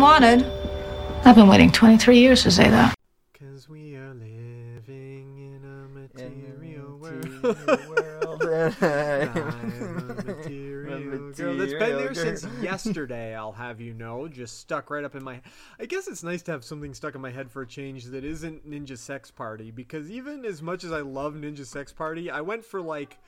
FBI's most unwanted. I've been waiting 23 years to say that. Cause we are living in a In material a world. material world. I'm a material girl. That's been there since yesterday, I'll have you know. Just stuck right up in my I guess it's nice to have something stuck in my head for a change that isn't Ninja Sex Party because even as much as I love Ninja Sex Party, I went for like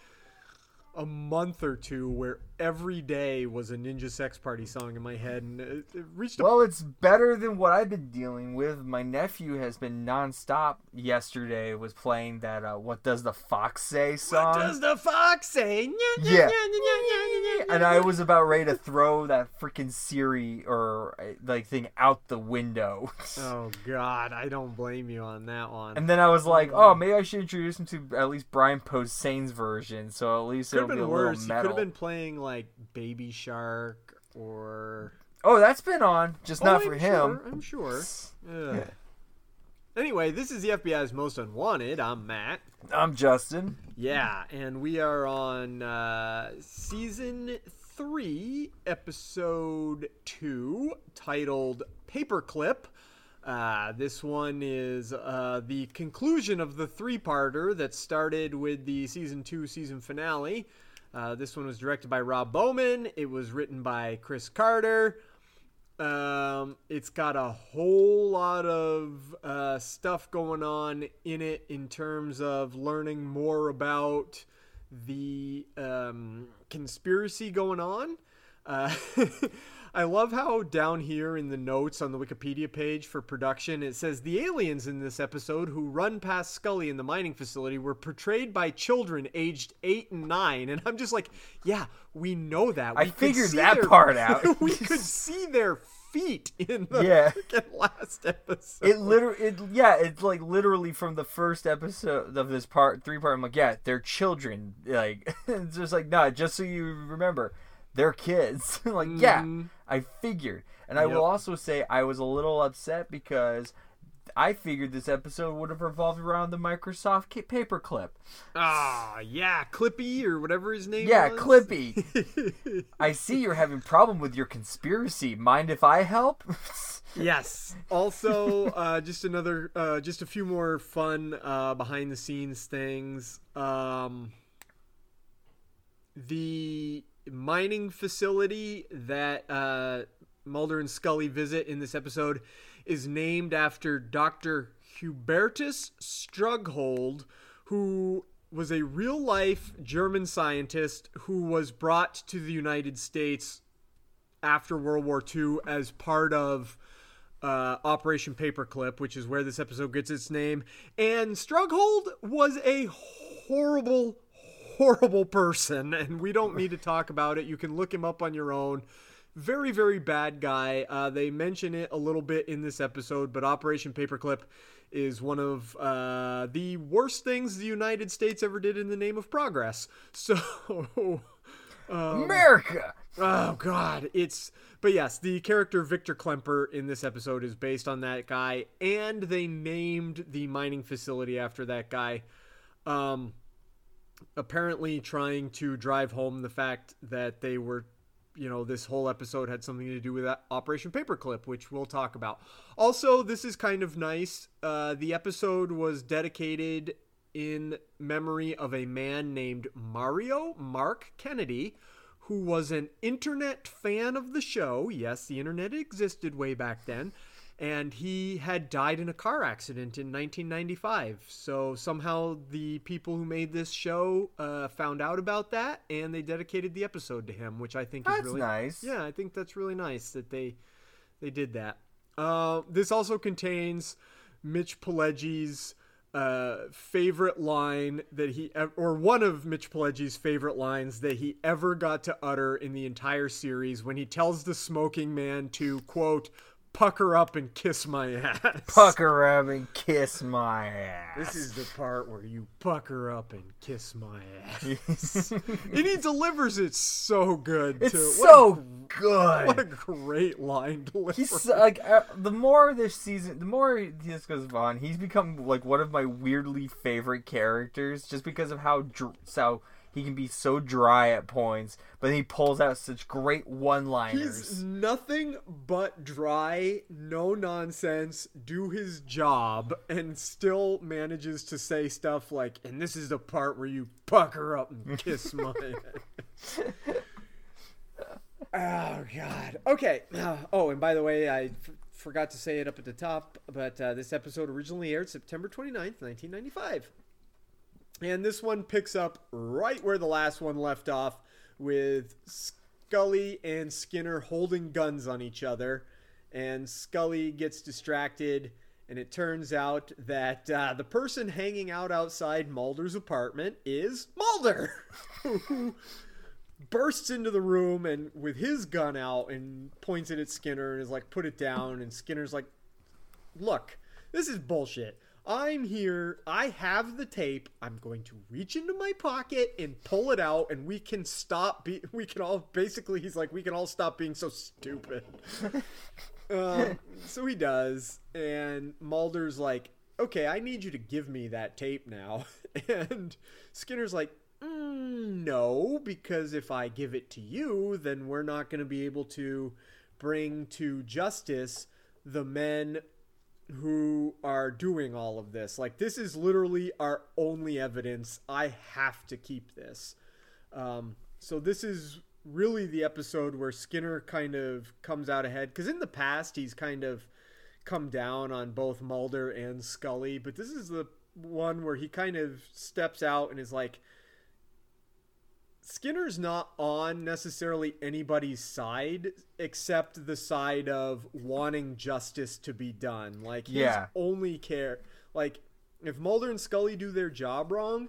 a month or two where every day was a Ninja Sex Party song in my head and it, it reached a Well, it's better than what I've been dealing with. My nephew has been nonstop. Yesterday was playing that uh, "What Does the Fox Say" song. What does the fox say? Yeah. and. I was about ready to throw that freaking Siri or uh, like thing out the window. Oh God, I don't blame you on that one. And then I was like, oh, maybe I should introduce him to at least Brian Posehn's version, so at least could it'll be a been little worse. He could have been playing like Baby Shark or Oh, that's been on, just not Oh, for I'm him. Sure, I'm sure. Anyway, this is the FBI's Most Unwanted. I'm Matt. I'm Justin. Yeah, and we are on uh, season three, episode two, titled Paperclip. Uh, this one is uh, the conclusion of the three-parter that started with the season two season finale. Uh, this one was directed by Rob Bowman. It was written by Chris Carter. Um, it's got a whole lot of uh, stuff going on in it in terms of learning more about the um, conspiracy going on. Uh, I love how down here in the notes on the Wikipedia page for production it says the aliens in this episode who run past Scully in the mining facility were portrayed by children aged eight and nine, and I'm just like, yeah, we know that. I We could figured that their- part out. we could see their feet in the Yeah. last episode. It literally, it yeah, it's like literally from the first episode of this part, three part. I'm like, yeah, they're children. Like, it's just like, nah, just so you remember, they're kids. like, yeah, I figured. And I Mm-hmm. Will also say I was a little upset because I figured this episode would have revolved around the Microsoft paperclip. Ah, yeah, Clippy or whatever his name Yeah, was. Clippy. I see you're having problem with your conspiracy. Mind if I help? Yes. Also, uh, just another, uh, just a few more fun uh, behind the scenes things. Um, the mining facility that uh, Mulder and Scully visit in this episode is named after Dr. Hubertus Strughold, who was a real life German scientist who was brought to the United States after World War II as part of uh, Operation Paperclip, which is where this episode gets its name. And Strughold was a horrible, horrible person, and we don't need to talk about it. You can look him up on your own. Very, very bad guy. Uh, they mention it a little bit in this episode, but Operation Paperclip is one of uh, the worst things the United States ever did in the name of progress. So. America. Oh God, it's but yes, the character Victor Klemper in this episode is based on that guy, and they named the mining facility after that guy. Um, apparently trying to drive home the fact that they were, you know, this whole episode had something to do with that Operation Paperclip, which we'll talk about. Also, this is kind of nice. Uh, the episode was dedicated in memory of a man named Mario Mark Kennedy, who was an internet fan of the show. Yes, the internet existed way back then. And he had died in a car accident in 1995. So somehow the people who made this show uh, found out about that, and they dedicated the episode to him, which I think That's is really nice. Yeah, I think that's really nice that they they did that. Uh, this also contains Mitch Pileggi's uh, favorite line that he ev- or one of Mitch Pileggi's favorite lines that he ever got to utter in the entire series when he tells the smoking man to quote pucker up and kiss my ass. Pucker up and kiss my ass. This is the part where you pucker up and kiss my ass. and he delivers it so good. It's too. so what good. what a great line delivery. He's like uh, the more this season, the more this goes on, he's become like one of my weirdly favorite characters, just because of how dr- how he can be so dry at points, but he pulls out such great one-liners. He's nothing but dry, no nonsense, do his job, and still manages to say stuff like, and this is the part where you pucker up and kiss my ass." Oh, God. Okay. Oh, and by the way, I forgot to say it up at the top, but uh, this episode originally aired September 29th, 1995. And this one picks up right where the last one left off with Scully and Skinner holding guns on each other. And Scully gets distracted, and it turns out that uh, the person hanging out outside Mulder's apartment is Mulder, who bursts into the room and with his gun out and points it at Skinner and is like, put it down. And Skinner's like, look, this is bullshit. I'm here. I have the tape. I'm going to reach into my pocket and pull it out, and we can stop. Be- we can all basically. He's like, we can all stop being so stupid. um, so he does, and Mulder's like, okay, I need you to give me that tape now. and Skinner's like, mm, no, because if I give it to you, then we're not going to be able to bring to justice the men who are doing all of this. Like, this is literally our only evidence. I have to keep this. Um, so, this is really the episode where Skinner kind of comes out ahead. Because in the past, he's kind of come down on both Mulder and Scully. But this is the one where he kind of steps out and is like, Skinner's not on necessarily anybody's side except the side of wanting justice to be done. Like his Yeah. only care like if Mulder and Scully do their job wrong,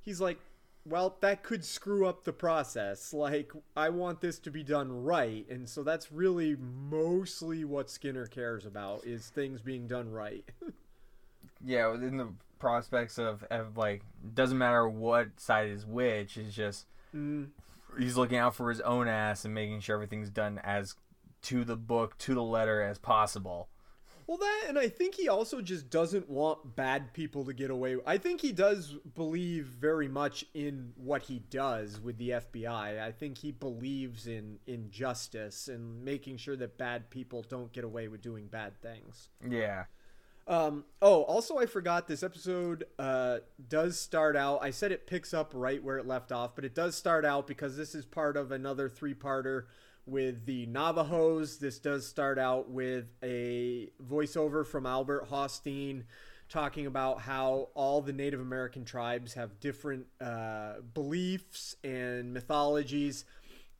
he's like, well, that could screw up the process. Like I want this to be done right. And so that's really mostly what Skinner cares about is things being done right. yeah, within the prospects of, of like doesn't matter what side is which. Is just Mm. he's looking out for his own ass and making sure everything's done as to the book, to the letter as possible. Well, that, and I think he also just doesn't want bad people to get away. I think he does believe very much in what he does with the FBI. I think he believes in in justice and making sure that bad people don't get away with doing bad things. Yeah. Um, oh, also, I forgot this episode uh, does start out. I said it picks up right where it left off, but it does start out because this is part of another three parter with the Navajos. This does start out with a voiceover from Albert Hosteen talking about how all the Native American tribes have different uh, beliefs and mythologies,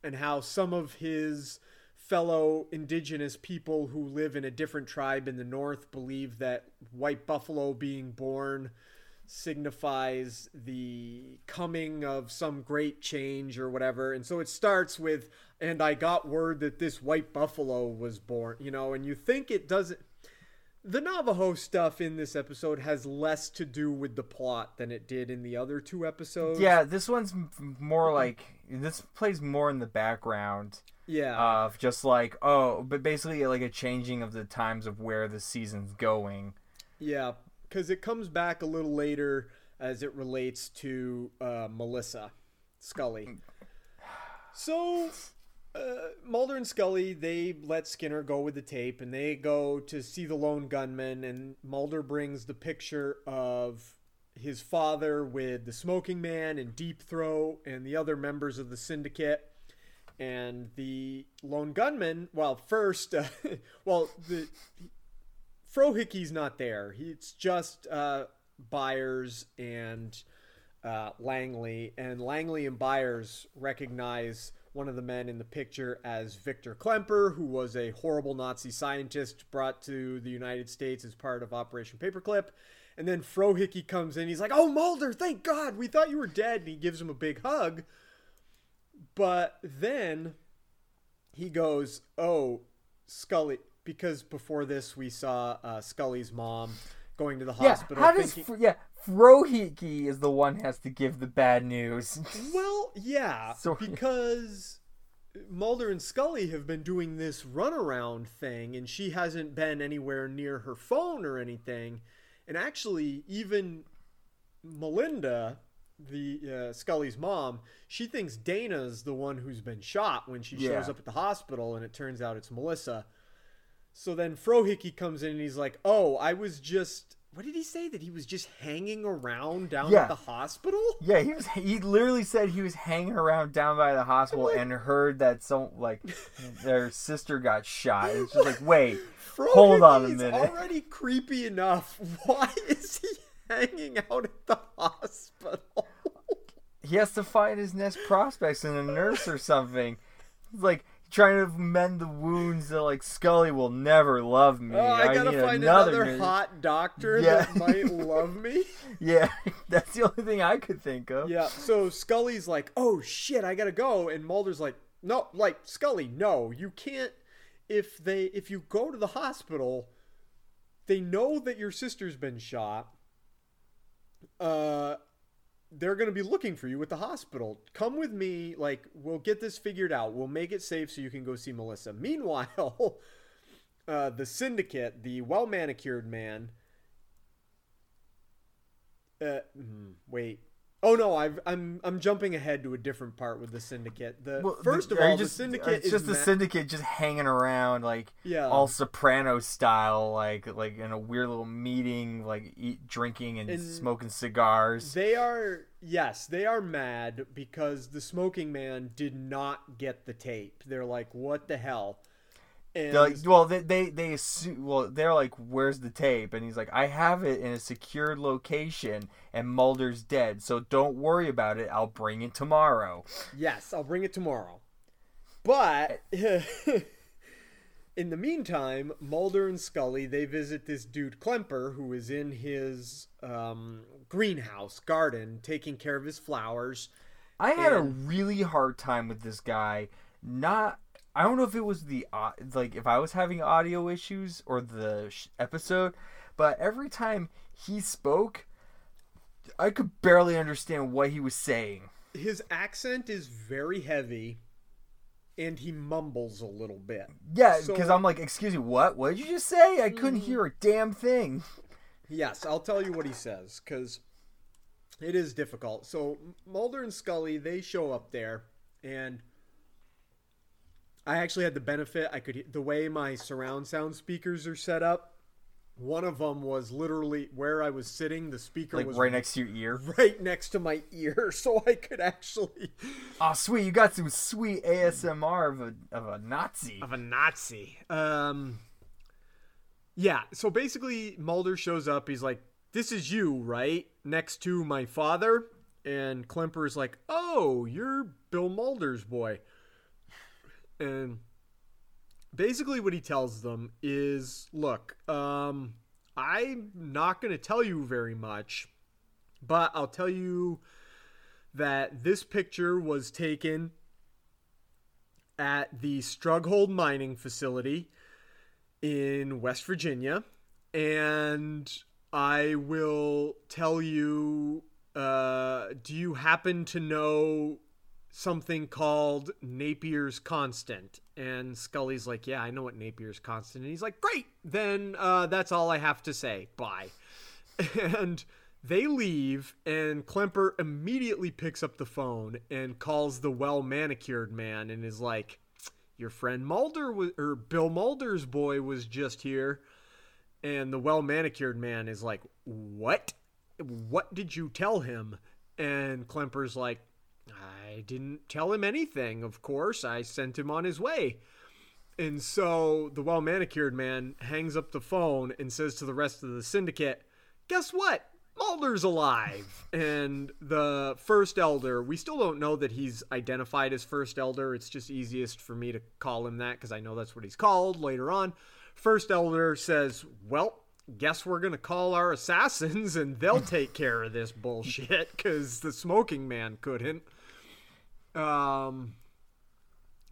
and how some of his fellow indigenous people who live in a different tribe in the north believe that white buffalo being born signifies the coming of some great change or whatever. And so it starts with, and I got word that this white buffalo was born, you know, and you think it doesn't. The Navajo stuff in this episode has less to do with the plot than it did in the other two episodes. Yeah, this one's more like this plays more in the background Yeah. of just like oh, but basically like a changing of the times of where the season's going. Yeah, because it comes back a little later as it relates to uh, Melissa Scully. So, uh, Mulder and Scully they let Skinner go with the tape, and they go to see the lone gunman. And Mulder brings the picture of his father with the smoking man and Deep Throat and the other members of the syndicate. And the lone gunman, well, first, uh, well, the Frohike's not there. He, it's just uh, Byers and uh, Langley, and Langley and Byers recognize one of the men in the picture as Victor Klemper, who was a horrible Nazi scientist brought to the United States as part of Operation Paperclip. And then Frohike comes in. He's like, "Oh, Mulder, thank God, we thought you were dead." And he gives him a big hug. But then he goes, "Oh, Scully," because before this we saw uh, Scully's mom going to the Yeah, hospital. how does thinking- yeah Frohike is the one has to give the bad news. Well, yeah, Sorry. because Mulder and Scully have been doing this runaround thing, and she hasn't been anywhere near her phone or anything. And actually, even Melinda, the uh, Scully's mom, she thinks Dana's the one who's been shot when she shows up at the hospital, and it turns out it's Melissa. So then Frohike comes in and he's like, "Oh, I was just." What did he say? That he was just hanging around down Yeah. at the hospital? Yeah, he was. He literally said he was hanging around down by the hospital and heard that some like their sister got shot. And it's just like, wait, hold on a minute. already creepy enough. Why is he hanging out at the hospital? He has to find his next prospects in a nurse or something. He's like trying to mend the wounds that like Scully will never love me. Oh, I gotta need find another, nurse." hot doctor Yeah. that might love me. Yeah, that's the only thing I could think of. Yeah, so Scully's like, "Oh shit, I gotta go," and Mulder's like, "No, like Scully, no, you can't. If they, if you go to the hospital, they know that your sister's been shot. Uh, they're gonna be looking for you at the hospital. Come with me. Like, we'll get this figured out. We'll make it safe so you can go see Melissa. Meanwhile." Uh, the syndicate, the well manicured man, uh, hmm, wait. Oh no, I've, I'm I'm jumping ahead to a different part with the syndicate. The Well, first the- of all, just, the syndicate It's is just the ma- syndicate just hanging around, like Yeah. all Soprano style, like like in a weird little meeting, like eat, drinking and, And smoking cigars. They are yes, they are mad because the smoking man did not get the tape. They're like, what the hell? And They're like, well, they they they assume, well, they're like, "Where's the tape?" And he's like, "I have it in a secured location, and Mulder's dead, so don't worry about it. I'll bring it tomorrow." yes, I'll bring it tomorrow. But in the meantime, Mulder and Scully they visit this dude Klemper who is in his um, greenhouse garden taking care of his flowers. I had a really hard time with this guy. Not, I don't know if it was the au- like if I was having audio issues or the sh- episode, but every time he spoke, I could barely understand what he was saying. His accent is very heavy, and he mumbles a little bit. Yeah, So- because I'm like, excuse me, what? What did you just say? I couldn't mm-hmm. hear a damn thing. Yes, I'll tell you what he says because it is difficult. So Mulder and Scully they show up there, and I actually had the benefit. I could the way my surround sound speakers are set up. One of them was literally where I was sitting. The speaker Like was right next to your ear. right next to my ear, so I could actually Oh, sweet! You got some sweet ASMR of a of a Nazi. of a Nazi. Um, yeah. So basically, Mulder shows up. He's like, "This is you, right? Next to my father." And Klemper's like, "Oh, you're Bill Mulder's boy." And basically, what he tells them is, "Look, um, I'm not going to tell you very much, but I'll tell you." That this picture was taken at the Strughold mining facility in West Virginia, and I will tell you. Uh, do you happen to know something called Napier's constant? And Scully's like, "Yeah, I know what Napier's constant." And he's like, "Great, then uh, that's all I have to say. Bye." And they leave, and Klemper immediately picks up the phone and calls the well manicured man and is like, Your friend Mulder was, or Bill Mulder's boy was just here. And the well manicured man is like, What? What did you tell him? And Klemper's like, I didn't tell him anything, of course. I sent him on his way. And so the well manicured man hangs up the phone and says to the rest of the syndicate, Guess what? Mulder's alive. and the first elder, we still don't know that he's identified as first elder. It's just easiest for me to call him that because I know that's what he's called later on. First elder says, Well, guess we're gonna call our assassins and they'll take care of this bullshit because the smoking man couldn't. Um,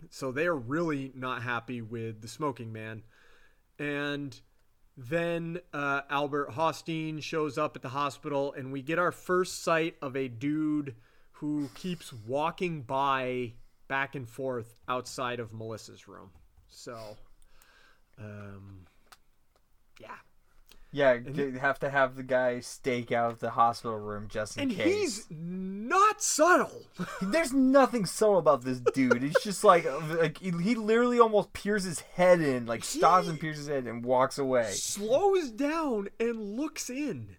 so they're really not happy with the smoking man, and then uh, Albert Hosteen shows up at the hospital, and we get our first sight of a dude who keeps walking by back and forth outside of Melissa's room. So, um, yeah. Yeah, you have to have the guy stake out the hospital room just in And case. he's not subtle. There's nothing subtle about this dude. It's just like like he he literally almost peers his head in, like stops and peers his head and walks away. Slows down and looks in.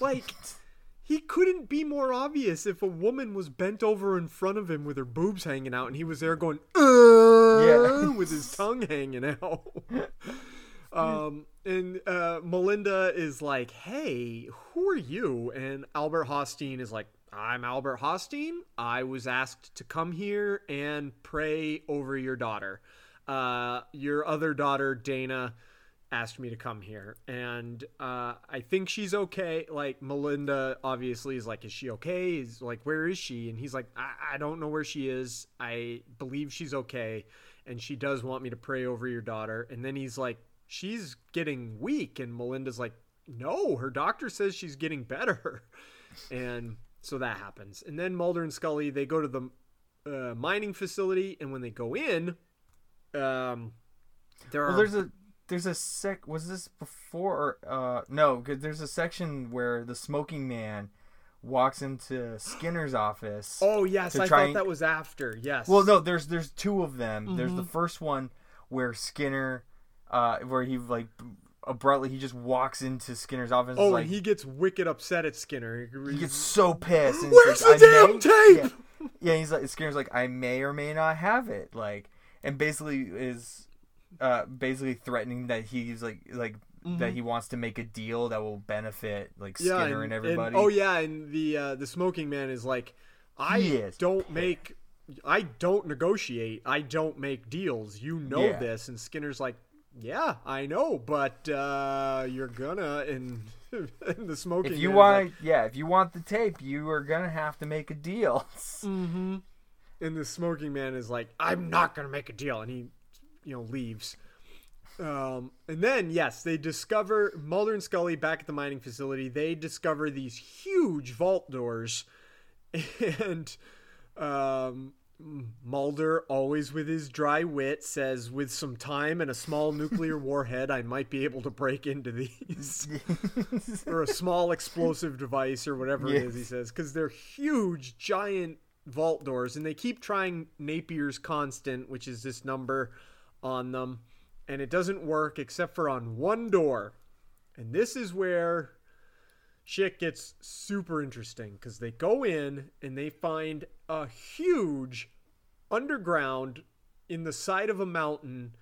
Like, he couldn't be more obvious if a woman was bent over in front of him with her boobs hanging out and he was there going, uh, Yeah. with his tongue hanging out. um, and uh, Melinda is like, hey, who are you? And Albert Hosteen is like, I'm Albert Hosteen. I was asked to come here and pray over your daughter. Uh, your other daughter, Dana, asked me to come here. And uh, I think she's okay. Like, Melinda obviously is like, Is she okay? Is like, Where is she? And he's like, I, I don't know where she is. I believe she's okay. And she does want me to pray over your daughter. And then he's like, She's getting weak. And Melinda's like, No, her doctor says she's getting better. And so that happens. And then Mulder and Scully, they go to the uh, mining facility. And when they go in, um, there Well, are there's a there's a sec. Was this before? Or, uh, no, because there's a section where the smoking man walks into Skinner's office. Oh yes, I thought and- that was after. Yes. Well, no, there's there's two of them. There's Mm-hmm. the first one where Skinner, uh, where he like abruptly he just walks into Skinner's office. Oh, like, and he gets wicked upset at Skinner. he gets so pissed. And Where's like, the "I damn may-" tape? Yeah. yeah, he's like Skinner's like I may or may not have it. Like, and basically is, uh, basically threatening that he's like like that he wants to make a deal that will benefit like Mm-hmm. yeah, Skinner and, everybody. oh yeah, and the uh, the smoking man is like, I is don't make, I don't negotiate, I don't make deals. You know Yeah. this, and Skinner's like, yeah, I know, but uh, you're gonna. in, and the smoking. If you want, like, yeah, if you want the tape, you are gonna have to make a deal. and the smoking man is like, I'm not gonna make a deal, and he, you know, leaves. Um, and then yes, they discover Mulder and Scully back at the mining facility. They discover these huge vault doors, and um, Mulder, always with his dry wit, says, "With some time and a small nuclear warhead, I might be able to break into these." or a small explosive device or whatever it is he says because they're huge giant vault doors and they keep trying napier's constant which is this number on them and it doesn't work except for on one door and this is where shit gets super interesting because they go in and they find a huge underground in the side of a mountain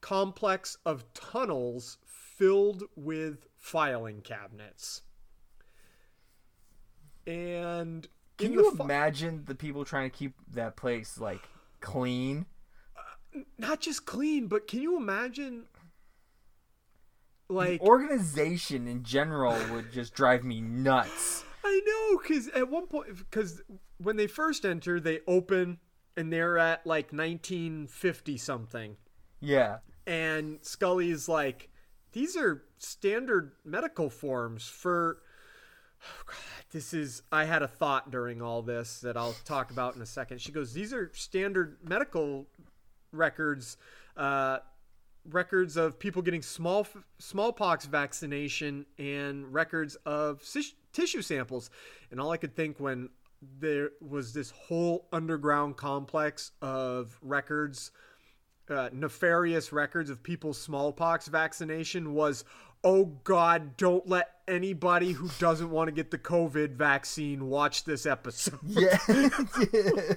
complex of tunnels filled with filing cabinets. And Can you the fi- imagine the people trying to keep that place like clean? Uh, not just clean, but can you imagine like Organization in general would just drive me nuts. I know cuz at one point cuz when they first enter they open and they're at like 1950 something Yeah. and Scully's like, these are standard medical forms for. Oh God, this is. I had a thought during all this that I'll talk about in a second. She goes, these are standard medical records, uh, records of people getting small smallpox vaccination and records of tissue samples. And all I could think when there was this whole underground complex of records uh, nefarious records of people's smallpox vaccination was oh god don't let anybody who doesn't want to get the covid vaccine watch this episode Yeah.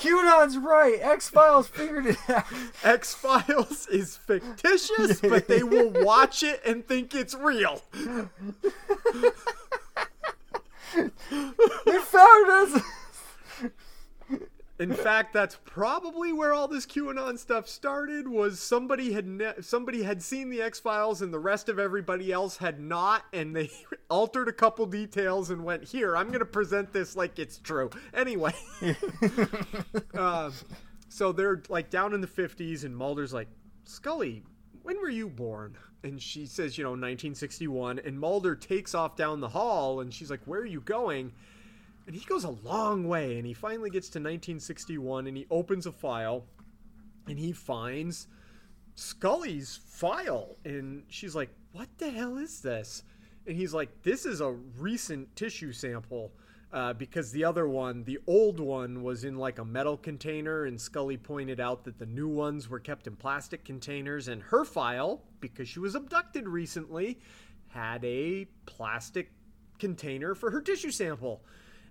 QAnon's right. X Files figured it out. x files is fictitious but they will watch it and think it's real They found us. In fact, that's probably where all this QAnon stuff started. Was somebody had ne- somebody had seen the X Files and the rest of everybody else had not, and they altered a couple details and went, "Here, I'm going to present this like it's true." Anyway, uh, so they're like down in the 50s, and Mulder's like, "Scully, when were you born?" And she says, "You know, 1961." And Mulder takes off down the hall, and she's like, "Where are you going?" And he goes a long way and he finally gets to 1961 and he opens a file and he finds Scully's file. And she's like, What the hell is this? And he's like, This is a recent tissue sample. Uh, because the other one, the old one, was in like a metal container, and Scully pointed out that the new ones were kept in plastic containers, and her file, because she was abducted recently, had a plastic container for her tissue sample.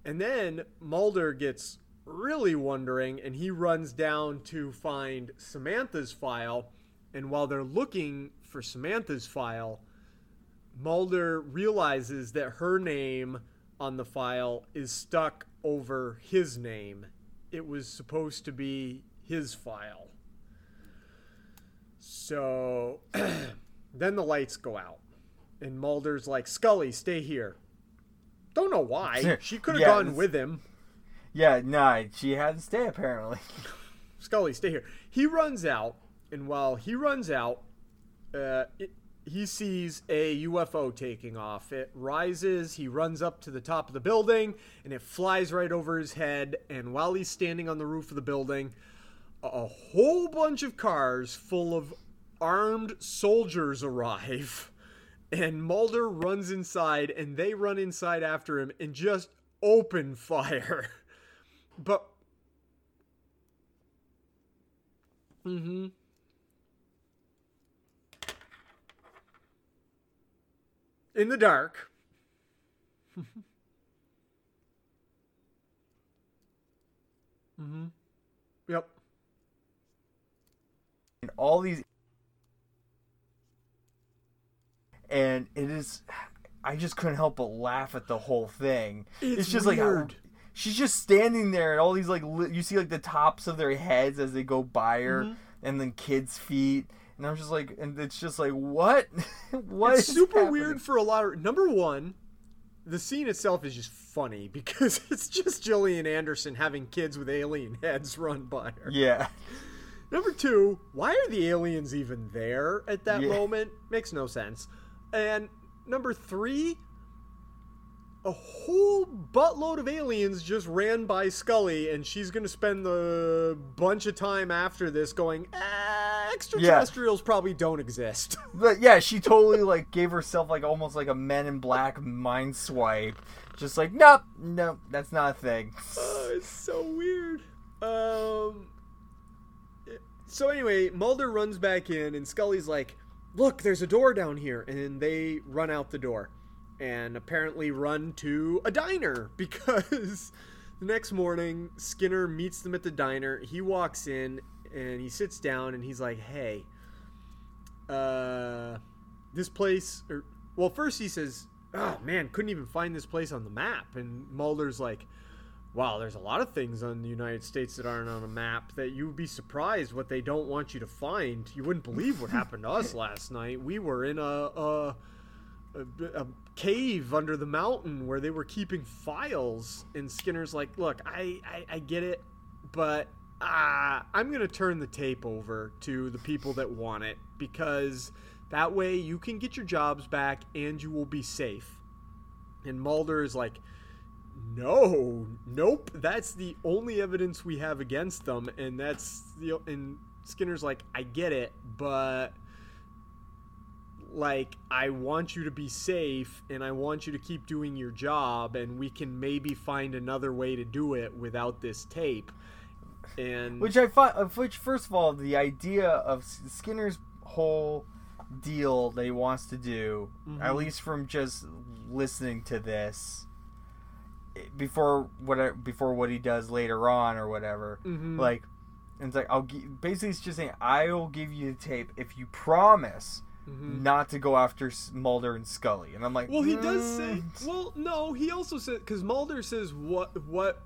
And then Mulder gets really wondering and he runs down to find Samantha's file. And while they're looking for Samantha's file, Mulder realizes that her name on the file is stuck over his name. It was supposed to be his file. So then the lights go out. And Mulder's like, Scully, stay here. Don't know why. She could have Yeah, gone with him. Yeah, nah, she had to stay apparently. Scully, stay here. He runs out, and while he runs out, uh, it, he sees a UFO taking off. It rises. He runs up to the top of the building, and it flies right over his head. And while he's standing on the roof of the building, a- a whole bunch of cars full of armed soldiers arrive. And Mulder runs inside, and they run inside after him and just open fire. But Mm-hmm. In the dark. mm-hmm. Yep. and all these and it is i just couldn't help but laugh at the whole thing It's just like weird. she's just standing there and all these like li- you see like the tops of their heads as they go by her Mm-hmm. and then kids feet and i'm just like and it's just like what what It's super happening? weird for a lot of number one, the scene itself is just funny because it's just Gillian Anderson having kids with alien heads run by her. yeah Number two, why are the aliens even there at that Yeah. moment? Makes no sense. And number three, a whole buttload of aliens just ran by Scully, and she's gonna spend the bunch of time after this going, ah, extraterrestrials probably don't exist. but yeah she totally like gave herself like almost like a men in black mind swipe just like nope nope that's not a thing Oh, it's so weird. Um. So anyway, Mulder runs back in, and Scully's like, "Look, there's a door down here," and they run out the door, and apparently run to a diner because the next morning Skinner meets them at the diner. He walks in and he sits down, and he's like, "Hey, uh, this place." Or well, first he says, "Oh man, couldn't even find this place on the map," and Mulder's like wow, there's a lot of things on the United States that aren't on a map that you would be surprised what they don't want you to find. You wouldn't believe what happened to us last night. We were in a, a, a, a cave under the mountain where they were keeping files. And Skinner's like, look, I, I, I get it, but uh, I'm going to turn the tape over to the people that want it because that way you can get your jobs back and you will be safe. And Mulder is like, no, nope. That's the only evidence we have against them, and that's the and Skinner's like, I get it, but like I want you to be safe, and I want you to keep doing your job, and we can maybe find another way to do it without this tape. And Which I find, which first of all, the idea of Skinner's whole deal that he wants to do, at mm-hmm. least from just listening to this, before what before what he does later on or whatever, like, and it's like I'll gi- basically it's just saying I'll give you the tape if you promise not to go after Mulder and Scully, and I'm like, Well, he does say. "Mm." Well, no, he also said because Mulder says what what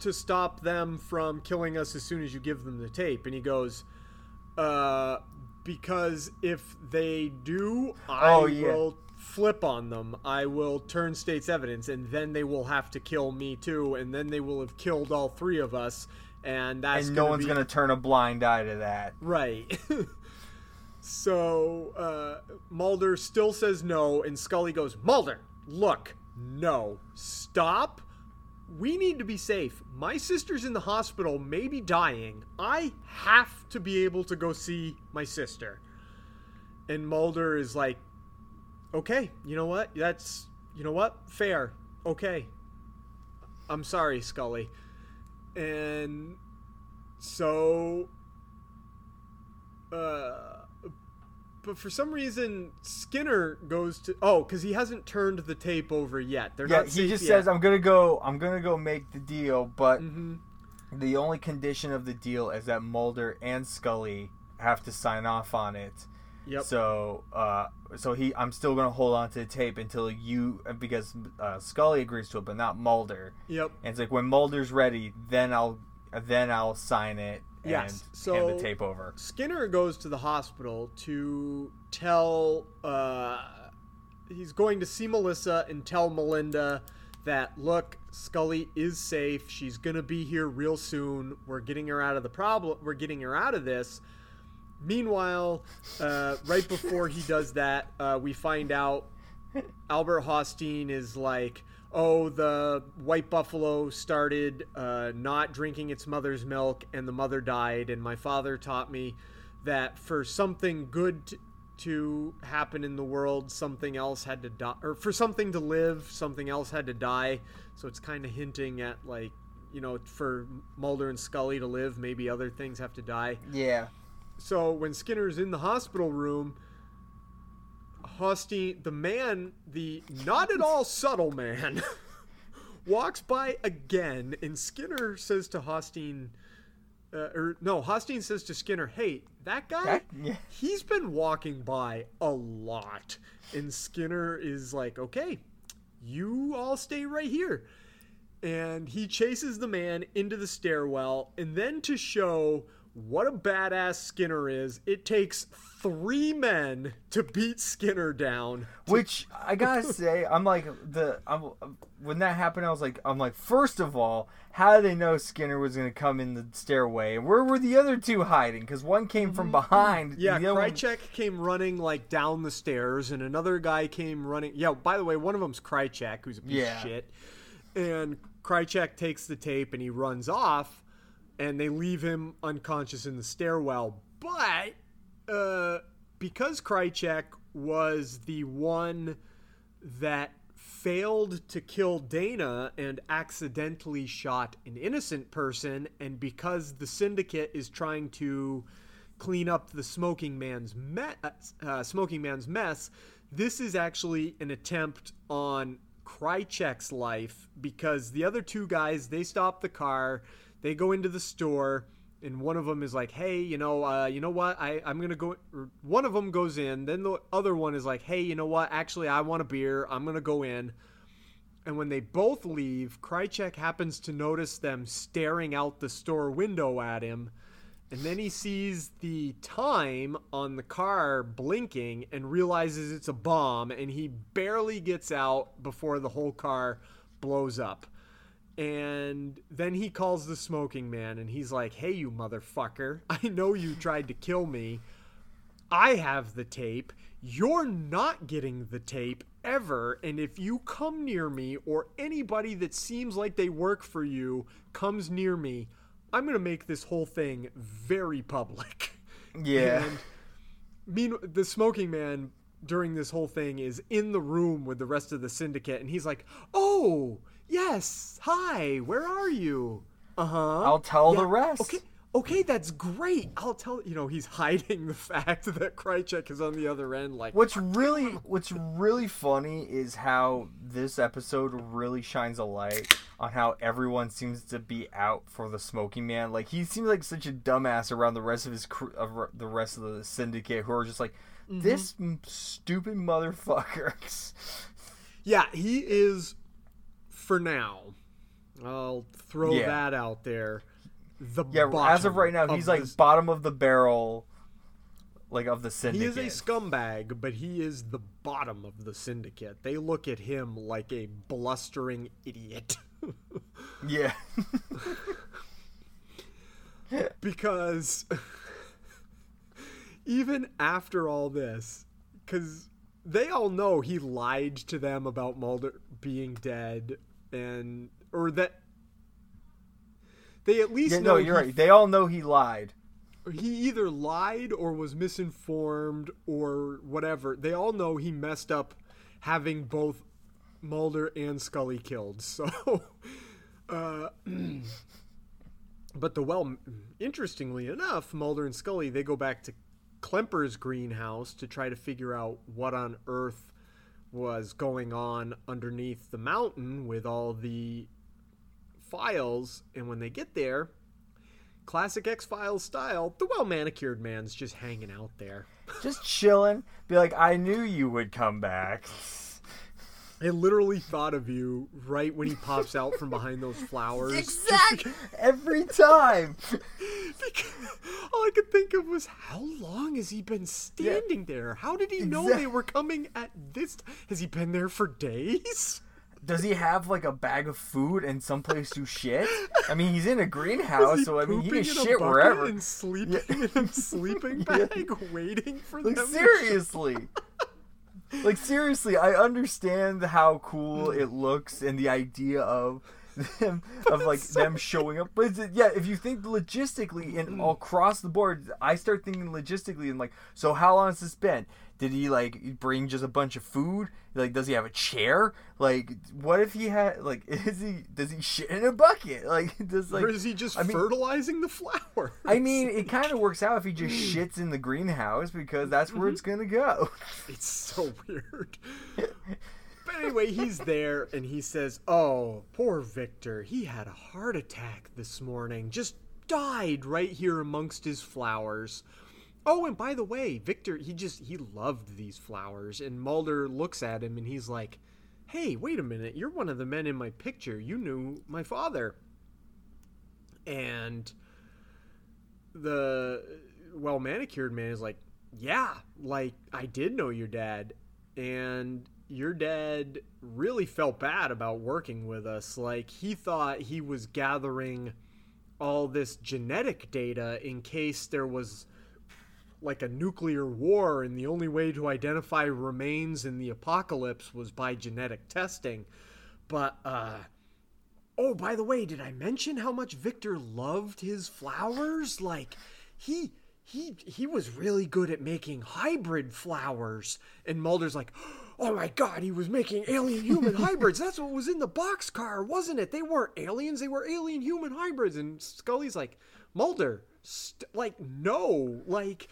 to stop them from killing us as soon as you give them the tape?" And he goes, "Uh, because if they do, I Oh, yeah. will flip on them. I will turn state's evidence, and then they will have to kill me too, and then they will have killed all three of us." And that's and no gonna one's be- gonna turn a blind eye to that. Right. so uh, Mulder still says no, and Scully goes, Mulder, look, no, stop. We need to be safe. My sister's in the hospital, maybe dying. I have to be able to go see my sister. And Mulder is like, okay, you know what? That's, you know what? Fair. Okay. I'm sorry, Scully. And so uh, but for some reason Skinner goes to oh because he hasn't turned the tape over yet. They're Yeah, he just yet. says, "I'm gonna go. I'm gonna go make the deal." But Mm-hmm. the only condition of the deal is that Mulder and Scully have to sign off on it. Yep. So, uh, so he, I'm still gonna hold on to the tape until you, because uh, Scully agrees to it, but not Mulder. Yep. And it's like when Mulder's ready, then I'll, then I'll sign it and Yes, so- the tape over. Skinner goes to the hospital to tell uh, he's going to see Melissa and tell Melinda that look, Scully is safe. She's gonna be here real soon. We're getting her out of the problem. We're getting her out of this. Meanwhile, uh, right before he does that, uh, we find out Albert Hosteen is like, oh, the white buffalo started uh, not drinking its mother's milk, and the mother died. And my father taught me that for something good to, to happen in the world, something else had to die, or for something to live, something else had to die. So it's kind of hinting at like, you know, for Mulder and Scully to live, maybe other things have to die. Yeah. So when Skinner's in the hospital room, Hosteen, the man, the not at all subtle man, walks by again, and Skinner says to Hosteen, uh, or no, Hosteen says to Skinner, "Hey, that guy, That- yeah. he's been walking by a lot." And Skinner is like, "Okay, you all stay right here." and he chases the man into the stairwell and then to show what a badass Skinner is, it takes 3 men to beat Skinner down. Which I gotta say, I'm like the I'm, when that happened, I was like, I'm like, first of all, how did they know Skinner was gonna come in the stairway? Where were the other two hiding? Because one came from behind. Mm-hmm. Yeah, the other one- came running like down the stairs, and another guy came running. Yeah, by the way, one of them's Krychek, who's a piece Yeah. of shit. And Krychek takes the tape and he runs off, and they leave him unconscious in the stairwell. But uh, because Krychek was the one that failed to kill Dana and accidentally shot an innocent person, and because the syndicate is trying to clean up the smoking man's me- uh, smoking man's mess, this is actually an attempt on Krychek's life because the other two guys they stop the car, they go into the store, and one of them is like, "Hey, you know, uh, you know what? I I'm gonna go." One of them goes in, then the other one is like, "Hey, you know what? Actually, I want a beer. I'm gonna go in." And when they both leave, Krychek happens to notice them staring out the store window at him. And then he sees the time on the car blinking and realizes it's a bomb. And he barely gets out before the whole car blows up. And then he calls the smoking man and he's like, Hey, you motherfucker. I know you tried to kill me. I have the tape. You're not getting the tape ever. And if you come near me or anybody that seems like they work for you comes near me, I'm going to make this whole thing very public. Yeah. And mean the smoking man during this whole thing is in the room with the rest of the syndicate and he's like, "Oh, yes. Hi. Where are you?" Uh-huh. I'll tell the rest. Okay. Okay, that's great. I'll tell you know, he's hiding the fact that Krychek is on the other end like What's really what's really funny is how this episode really shines a light on how everyone seems to be out for the smoking man. Like he seems like such a dumbass around the rest of his crew, of the rest of the syndicate who are just like this m- stupid motherfucker. Yeah, he is for now I'll throw Yeah. that out there. The Yeah, as of right now, he's like this- bottom of the barrel, like of the syndicate. he is a scumbag, but he is the bottom of the syndicate. They look at him like a blustering idiot. yeah, because even after all this, because they all know he lied to them about Mulder being dead, and or that they at least yeah. know No, you're he right. They all know he lied. he either lied or was misinformed or whatever. They all know he messed up having both Mulder and Scully killed. So, uh, but the well, interestingly enough, Mulder and Scully they go back to Klemper's greenhouse to try to figure out what on earth was going on underneath the mountain with all the files. And when they get there, classic X Files style, the well manicured man's just hanging out there. Just chilling. Be like, I knew you would come back. I literally thought of you right when he pops out from behind those flowers. Exactly. Every time. Because all I could think of was how long has he been standing there? How did he know they were coming at this? t- Has he been there for days? Does he have like a bag of food and someplace to shit? I mean, he's in a greenhouse, so I mean, he can shit wherever. and sleeping in a sleeping bag, waiting for Like them. seriously. Like seriously, I understand how cool mm. it looks and the idea of them of like them showing up. But yeah, if you think logistically and mm. across the board, I start thinking logistically and like, so how long has this been? Did he like bring just a bunch of food? Like, does he have a chair? Like, what if he had like, is he does he shit in a bucket? Like, does like, or is he just I mean- fertilizing the flowers? I mean, it kind of works out if he just shits in the greenhouse because that's where mm-hmm. it's gonna go. It's so weird. But anyway, he's there and he says, Oh, poor Victor. He had a heart attack this morning. Just died right here amongst his flowers. Oh, and by the way, Victor, he just, he loved these flowers. And Mulder looks at him and he's like, Hey, wait a minute. You're one of the men in my picture. You knew my father. And the well manicured man is like, Yeah, like I did know your dad. And your dad really felt bad about working with us. Like he thought he was gathering all this genetic data in case there was like a nuclear war and the only way to identify remains in the apocalypse was by genetic testing. But uh Oh, by the way, did I mention how much Victor loved his flowers? Like he he he was really good at making hybrid flowers. And Mulder's like, "Oh my god, he was making alien human hybrids. That's what was in the boxcar, wasn't it? They weren't aliens, they were alien human hybrids." And Scully's like, "Mulder, st- like no, like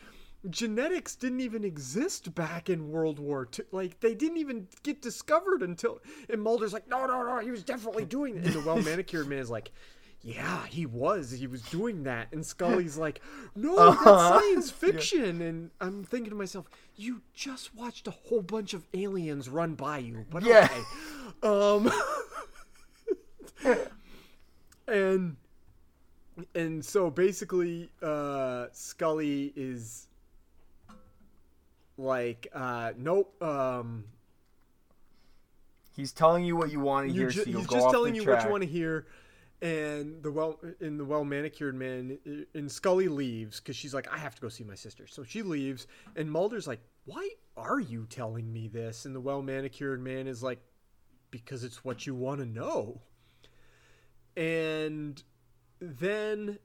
genetics didn't even exist back in World War II. Like they didn't even get discovered until. And Mulder's like, no, no, no, he was definitely doing it. And the well manicured man is like, yeah, he was. He was doing that. And Scully's like, no, that's Uh-huh. science fiction. And I'm thinking to myself, you just watched a whole bunch of aliens run by you. But Yeah. okay. Um. and and so basically uh scully is like uh nope um He's telling you what you want to hear, ju- so he's just telling you track. what you want to hear and the well in the well manicured man and scully leaves because she's like i have to go see my sister. So she leaves and mulder's like why are you telling me this? And the well manicured man is like because it's what you want to know. And then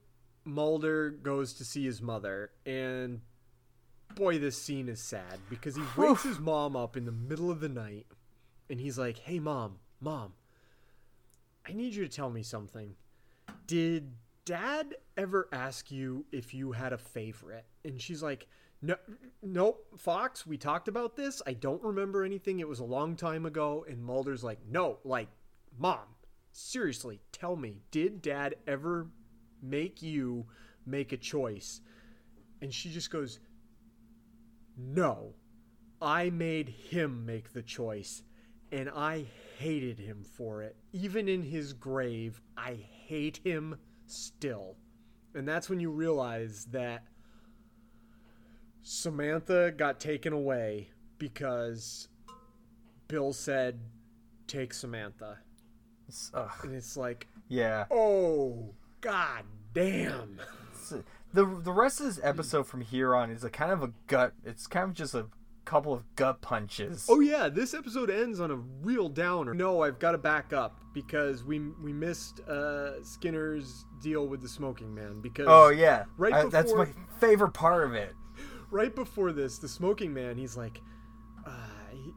mulder goes to see his mother and boy this scene is sad because he wakes his mom up in the middle of the night and he's like hey mom mom I need you to tell me something. Did dad ever ask you if you had a favorite? And she's like, no, nope, Fox, we talked about this. I don't remember anything. It was a long time ago. And Mulder's like, no, like, mom, seriously, tell me, did dad ever make you make a choice? And she just goes, no, I made him make the choice. And I hated him for it. Even in his grave, I hate him still. And that's when you realize that Samantha got taken away because Bill said, take Samantha. It's- ugh, And it's like, yeah. oh, god damn. The the rest of this episode from here on is a kind of a gut. It's kind of just a couple of gut punches. Oh yeah, this episode ends on a real downer. No, I've got to back up because we we missed uh, Skinner's deal with the smoking man because Oh, yeah. Right I- that's my favorite part of it. right before this, the smoking man, he's like,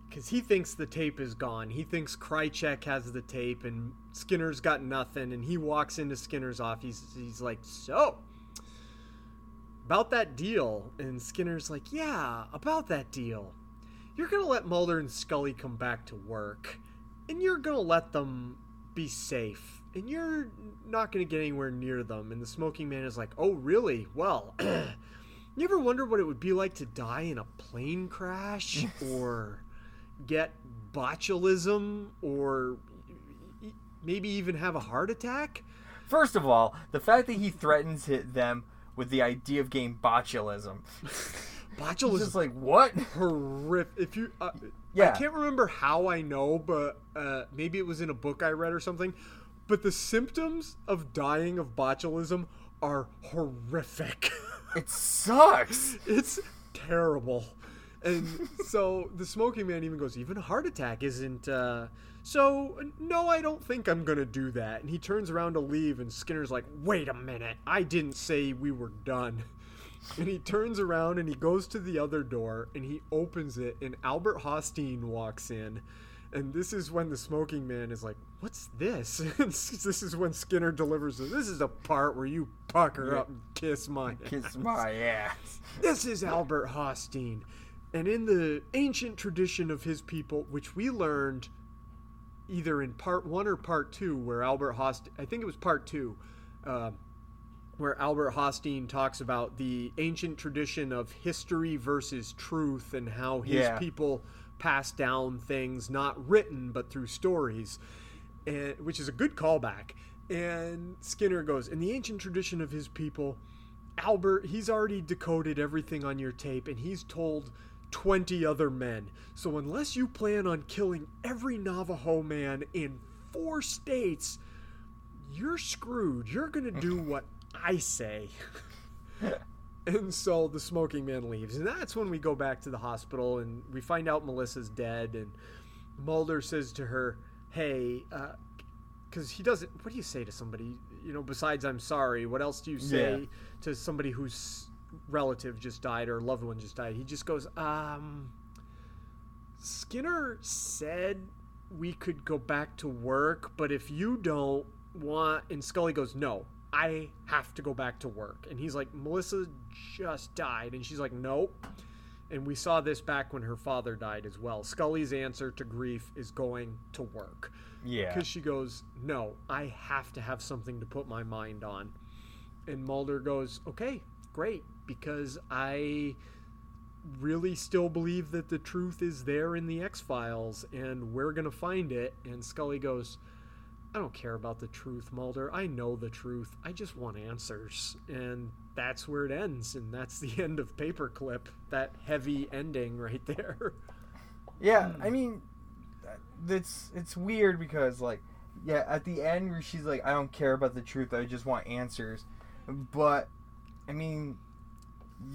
because he thinks the tape is gone. He thinks Krychek has the tape, and Skinner's got nothing. And he walks into Skinner's office. He's like, so. About that deal. And Skinner's like, yeah, about that deal. You're going to let Mulder and Scully come back to work. And you're going to let them be safe. And you're not going to get anywhere near them. And the smoking man is like, oh, really? Well, you ever wonder what it would be like to die in a plane crash? or get botulism? Or maybe even have a heart attack? First of all, the fact that he threatens hit them with the idea of game botulism. Botulism is like, what? horrific. If you, uh, Yeah. I can't remember how I know, but uh, maybe it was in a book I read or something. But the symptoms of dying of botulism are horrific. It sucks. it's terrible. And so the smoking man even goes, even a heart attack isn't. Uh... So no, I don't think I'm gonna do that. And he turns around to leave, and Skinner's like, wait a minute, I didn't say we were done. And he turns around and he goes to the other door and he opens it, and Albert Hosteen walks in. And this is when the smoking man is like, What's this? And this is when Skinner delivers it. This is the part where you pucker up and kiss my Kiss my ass. this is Albert Hosteen. And in the ancient tradition of his people, which we learned either in part one or part two, where Albert Hosteen, I think it was part two, uh, where Albert Hosteen talks about the ancient tradition of history versus truth and how his Yeah. people pass down things not written but through stories, and, which is a good callback. And Skinner goes, in the ancient tradition of his people, Albert, he's already decoded everything on your tape and he's told 20 other men. So unless you plan on killing every Navajo man in four states, you're screwed. You're going to do what I say. and so the smoking man leaves. And that's when we go back to the hospital and we find out Melissa's dead. And Mulder says to her, Hey, uh, because he doesn't, what do you say to somebody? You know, besides I'm sorry, what else do you say Yeah. to somebody whose relative just died or loved one just died? He just goes, Um, Skinner said we could go back to work, but if you don't want, and Scully goes, no, I have to go back to work. And he's like, Melissa just died. And she's like, nope. And we saw this back when her father died as well. Scully's answer to grief is going to work. Yeah. Because she goes, no, I have to have something to put my mind on. And Mulder goes, okay, great, because I really still believe that the truth is there in the X Files and we're going to find it. And Scully goes, I don't care about the truth, Mulder. I know the truth. I just want answers. And that's where it ends. And that's the end of Paperclip. That heavy ending right there. Yeah. I mean, uh, it's it's weird because like, yeah, at the end where she's like, I don't care about the truth, I just want answers, but, I mean,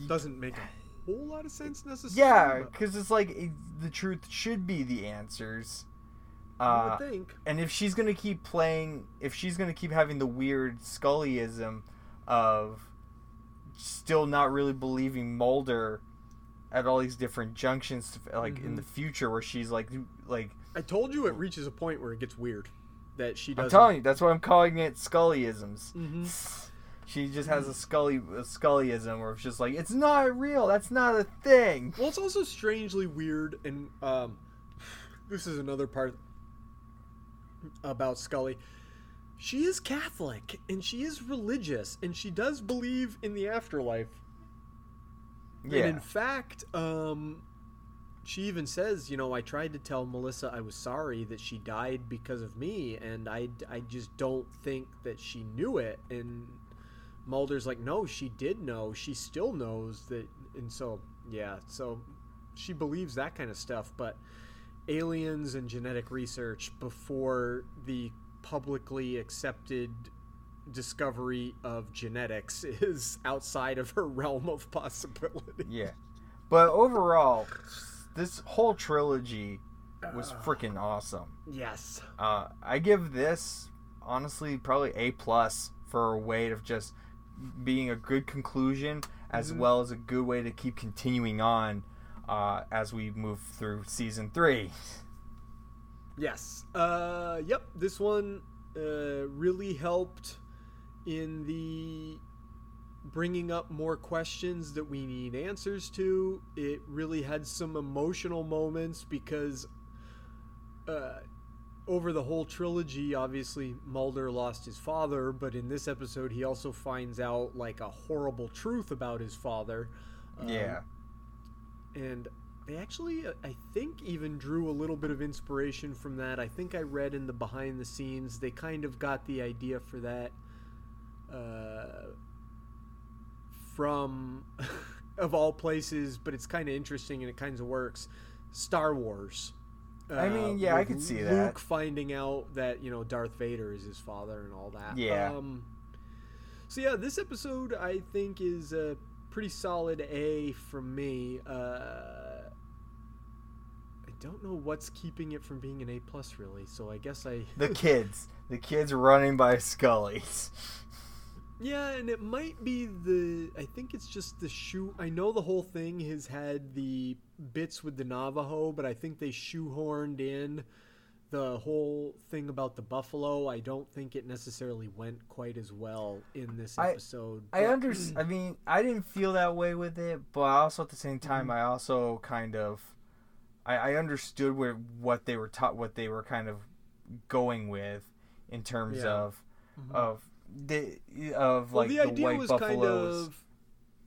Doesn't make a whole lot of sense necessarily. yeah, because it's like it, the truth should be the answers. I Uh, would think. and if she's gonna keep playing, if she's gonna keep having the weird Scullyism of still not really believing Mulder at all these different junctions, like in Mhm. the future, where she's like, like I told you it reaches a point where it gets weird. That she I'm doesn't. telling you, that's why I'm calling it Scullyisms. Mhm. She just has a Scully a Scullyism where it's just like it's not real. That's not a thing. Well, it's also strangely weird, and um, this is another part about Scully. She is Catholic, and she is religious, and she does believe in the afterlife. Yeah, And in fact, um, she even says, you know, I tried to tell Melissa I was sorry that she died because of me, and I, I just don't think that she knew it. And Mulder's like, no, she did know. She still knows that. And so, yeah, so she believes that kind of stuff. But aliens and genetic research before the publicly accepted discovery of genetics is outside of her realm of possibility. Yeah. But overall, this whole trilogy was freaking awesome. Yes. Uh, I give this honestly probably a plus for a way of just being a good conclusion as well as a good way to keep continuing on uh, as we move through season three. Yes. Uh, yep. This one uh, really helped in the bringing up more questions that we need answers to. It really had some emotional moments because uh, over the whole trilogy, obviously Mulder lost his father, but in this episode, he also finds out like a horrible truth about his father. Um, yeah. and they actually uh, i think even drew a little bit of inspiration from that i think i read in the behind the scenes they kind of got the idea for that uh, from of all places but it's kind of interesting and it kind of works star wars I mean, yeah, I could see Luke that. Luke finding out that you know Darth Vader is his father and all that. Yeah. Um, so yeah, this episode I think is a pretty solid A from me. Uh, I don't know what's keeping it from being an A plus really. So I guess I The kids. The kids running by Scully's. Yeah, and it might be the. I think it's just the shoe. I know the whole thing has had the bits with the Navajo, but I think they shoehorned in the whole thing about the buffalo. I don't think it necessarily went quite as well in this episode. I but- understand. I mean, I didn't feel that way with it, but also at the same time, mm-hmm. I also kind of, I, I understood where what they were taught, what they were kind of going with, in terms Yeah. of, mm-hmm. of the of Well, like the the, idea white was buffaloes. kind of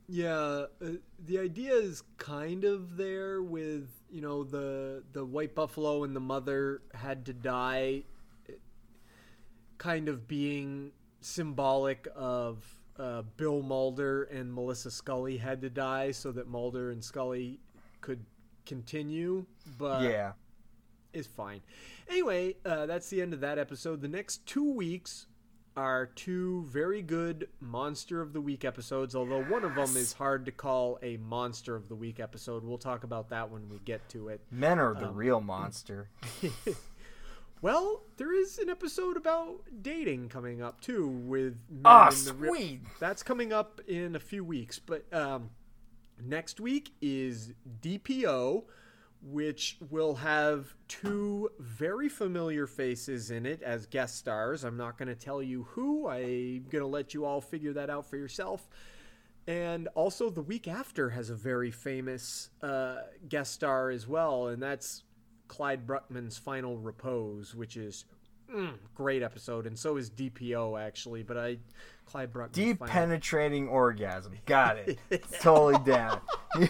yeah uh, the idea is kind of there with you know the the white buffalo and the mother had to die kind of being symbolic of uh, bill mulder and melissa scully had to die so that mulder and scully could continue but yeah, is fine. Anyway, uh, that's the end of that episode. The next two weeks are two very good Monster of the Week episodes, although one of them is hard to call a Monster of the Week episode. We'll talk about that when we get to it. men are Um, the real monster. Well, there is an episode about dating coming up too with men Ah, in the Ri- That's coming up in a few weeks, but um, next week is DPO, which will have two very familiar faces in it as guest stars. I'm not going to tell you who. I'm going to let you all figure that out for yourself. And also, the week after has a very famous uh, guest star as well, and that's Clyde Bruckman's Final Repose, which is mm, great episode, and so is DPO actually. But I, Clyde Bruckman, Deep penetrating orgasm. Got it. totally down.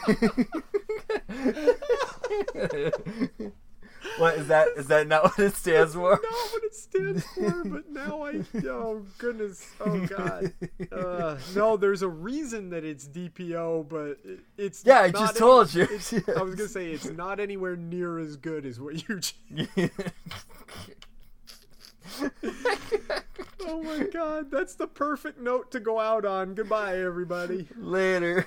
what is that? Is that not what it stands for? not what it stands for, but now I oh goodness, oh god, uh, no, there's a reason that it's DPO, but it, it's Yeah, I just any- told you. I was gonna say it's not anywhere near as good as what you. Oh my god, that's the perfect note to go out on. Goodbye, everybody. Later.